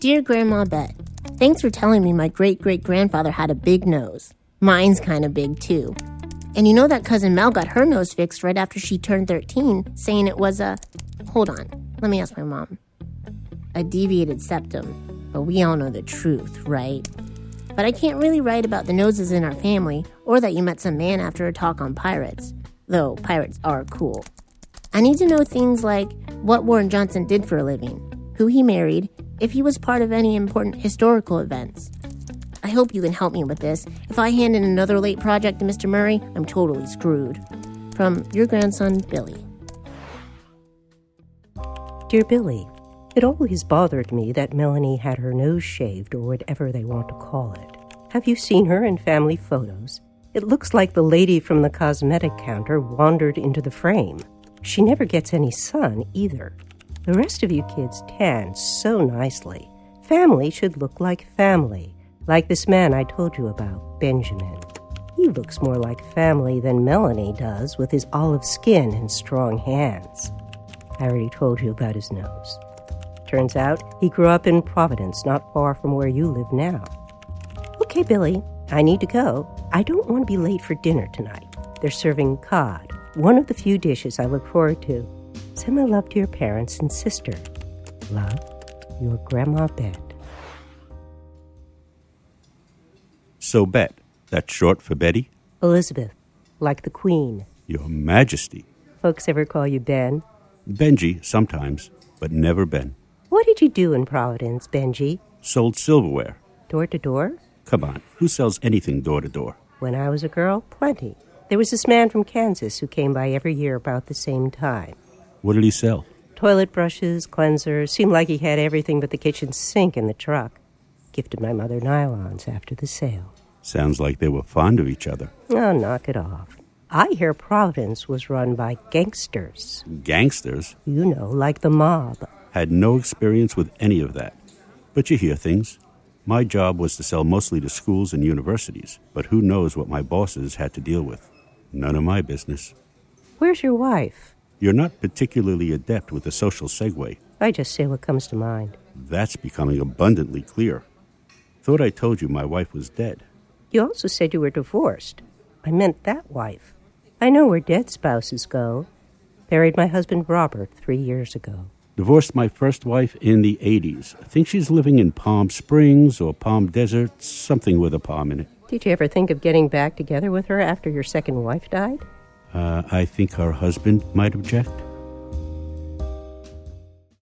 Dear Grandma Bett, thanks for telling me my great great grandfather had a big nose. Mine's kind of big too. And you know that cousin Mel got her nose fixed right after she turned 13, saying it was a. Hold on, let me ask my mom. A deviated septum. But we all know the truth, right? But I can't really write about the noses in our family or that you met some man after a talk on pirates, though pirates are cool. I need to know things like what Warren Johnson did for a living, who he married, if he was part of any important historical events. I hope you can help me with this. If I hand in another late project to Mr. Murray, I'm totally screwed. From your grandson, Billy. Dear Billy, it always bothered me that Melanie had her nose shaved or whatever they want to call it. Have you seen her in family photos? It looks like the lady from the cosmetic counter wandered into the frame. She never gets any sun either. The rest of you kids tan so nicely. Family should look like family, like this man I told you about, Benjamin. He looks more like family than Melanie does with his olive skin and strong hands. I already told you about his nose. Turns out he grew up in Providence, not far from where you live now. Okay, Billy, I need to go. I don't want to be late for dinner tonight. They're serving cod, one of the few dishes I look forward to. Send my love to your parents and sister. Love, your Grandma Bett. So, Bett, that's short for Betty? Elizabeth, like the Queen. Your Majesty. Folks ever call you Ben? Benji, sometimes, but never Ben. What did you do in Providence, Benji? Sold silverware. Door to door? Come on, who sells anything door to door? When I was a girl, plenty. There was this man from Kansas who came by every year about the same time. What did he sell? Toilet brushes, cleansers, seemed like he had everything but the kitchen sink in the truck. Gifted my mother nylons after the sale. Sounds like they were fond of each other. Oh, knock it off. I hear Providence was run by gangsters. Gangsters? You know, like the mob. Had no experience with any of that. But you hear things. My job was to sell mostly to schools and universities, but who knows what my bosses had to deal with? None of my business. Where's your wife? You're not particularly adept with the social segue. I just say what comes to mind. That's becoming abundantly clear. Thought I told you my wife was dead. You also said you were divorced. I meant that wife. I know where dead spouses go. Buried my husband Robert three years ago. Divorced my first wife in the 80s. I think she's living in Palm Springs or Palm Desert, something with a palm in it. Did you ever think of getting back together with her after your second wife died? Uh, I think her husband might object.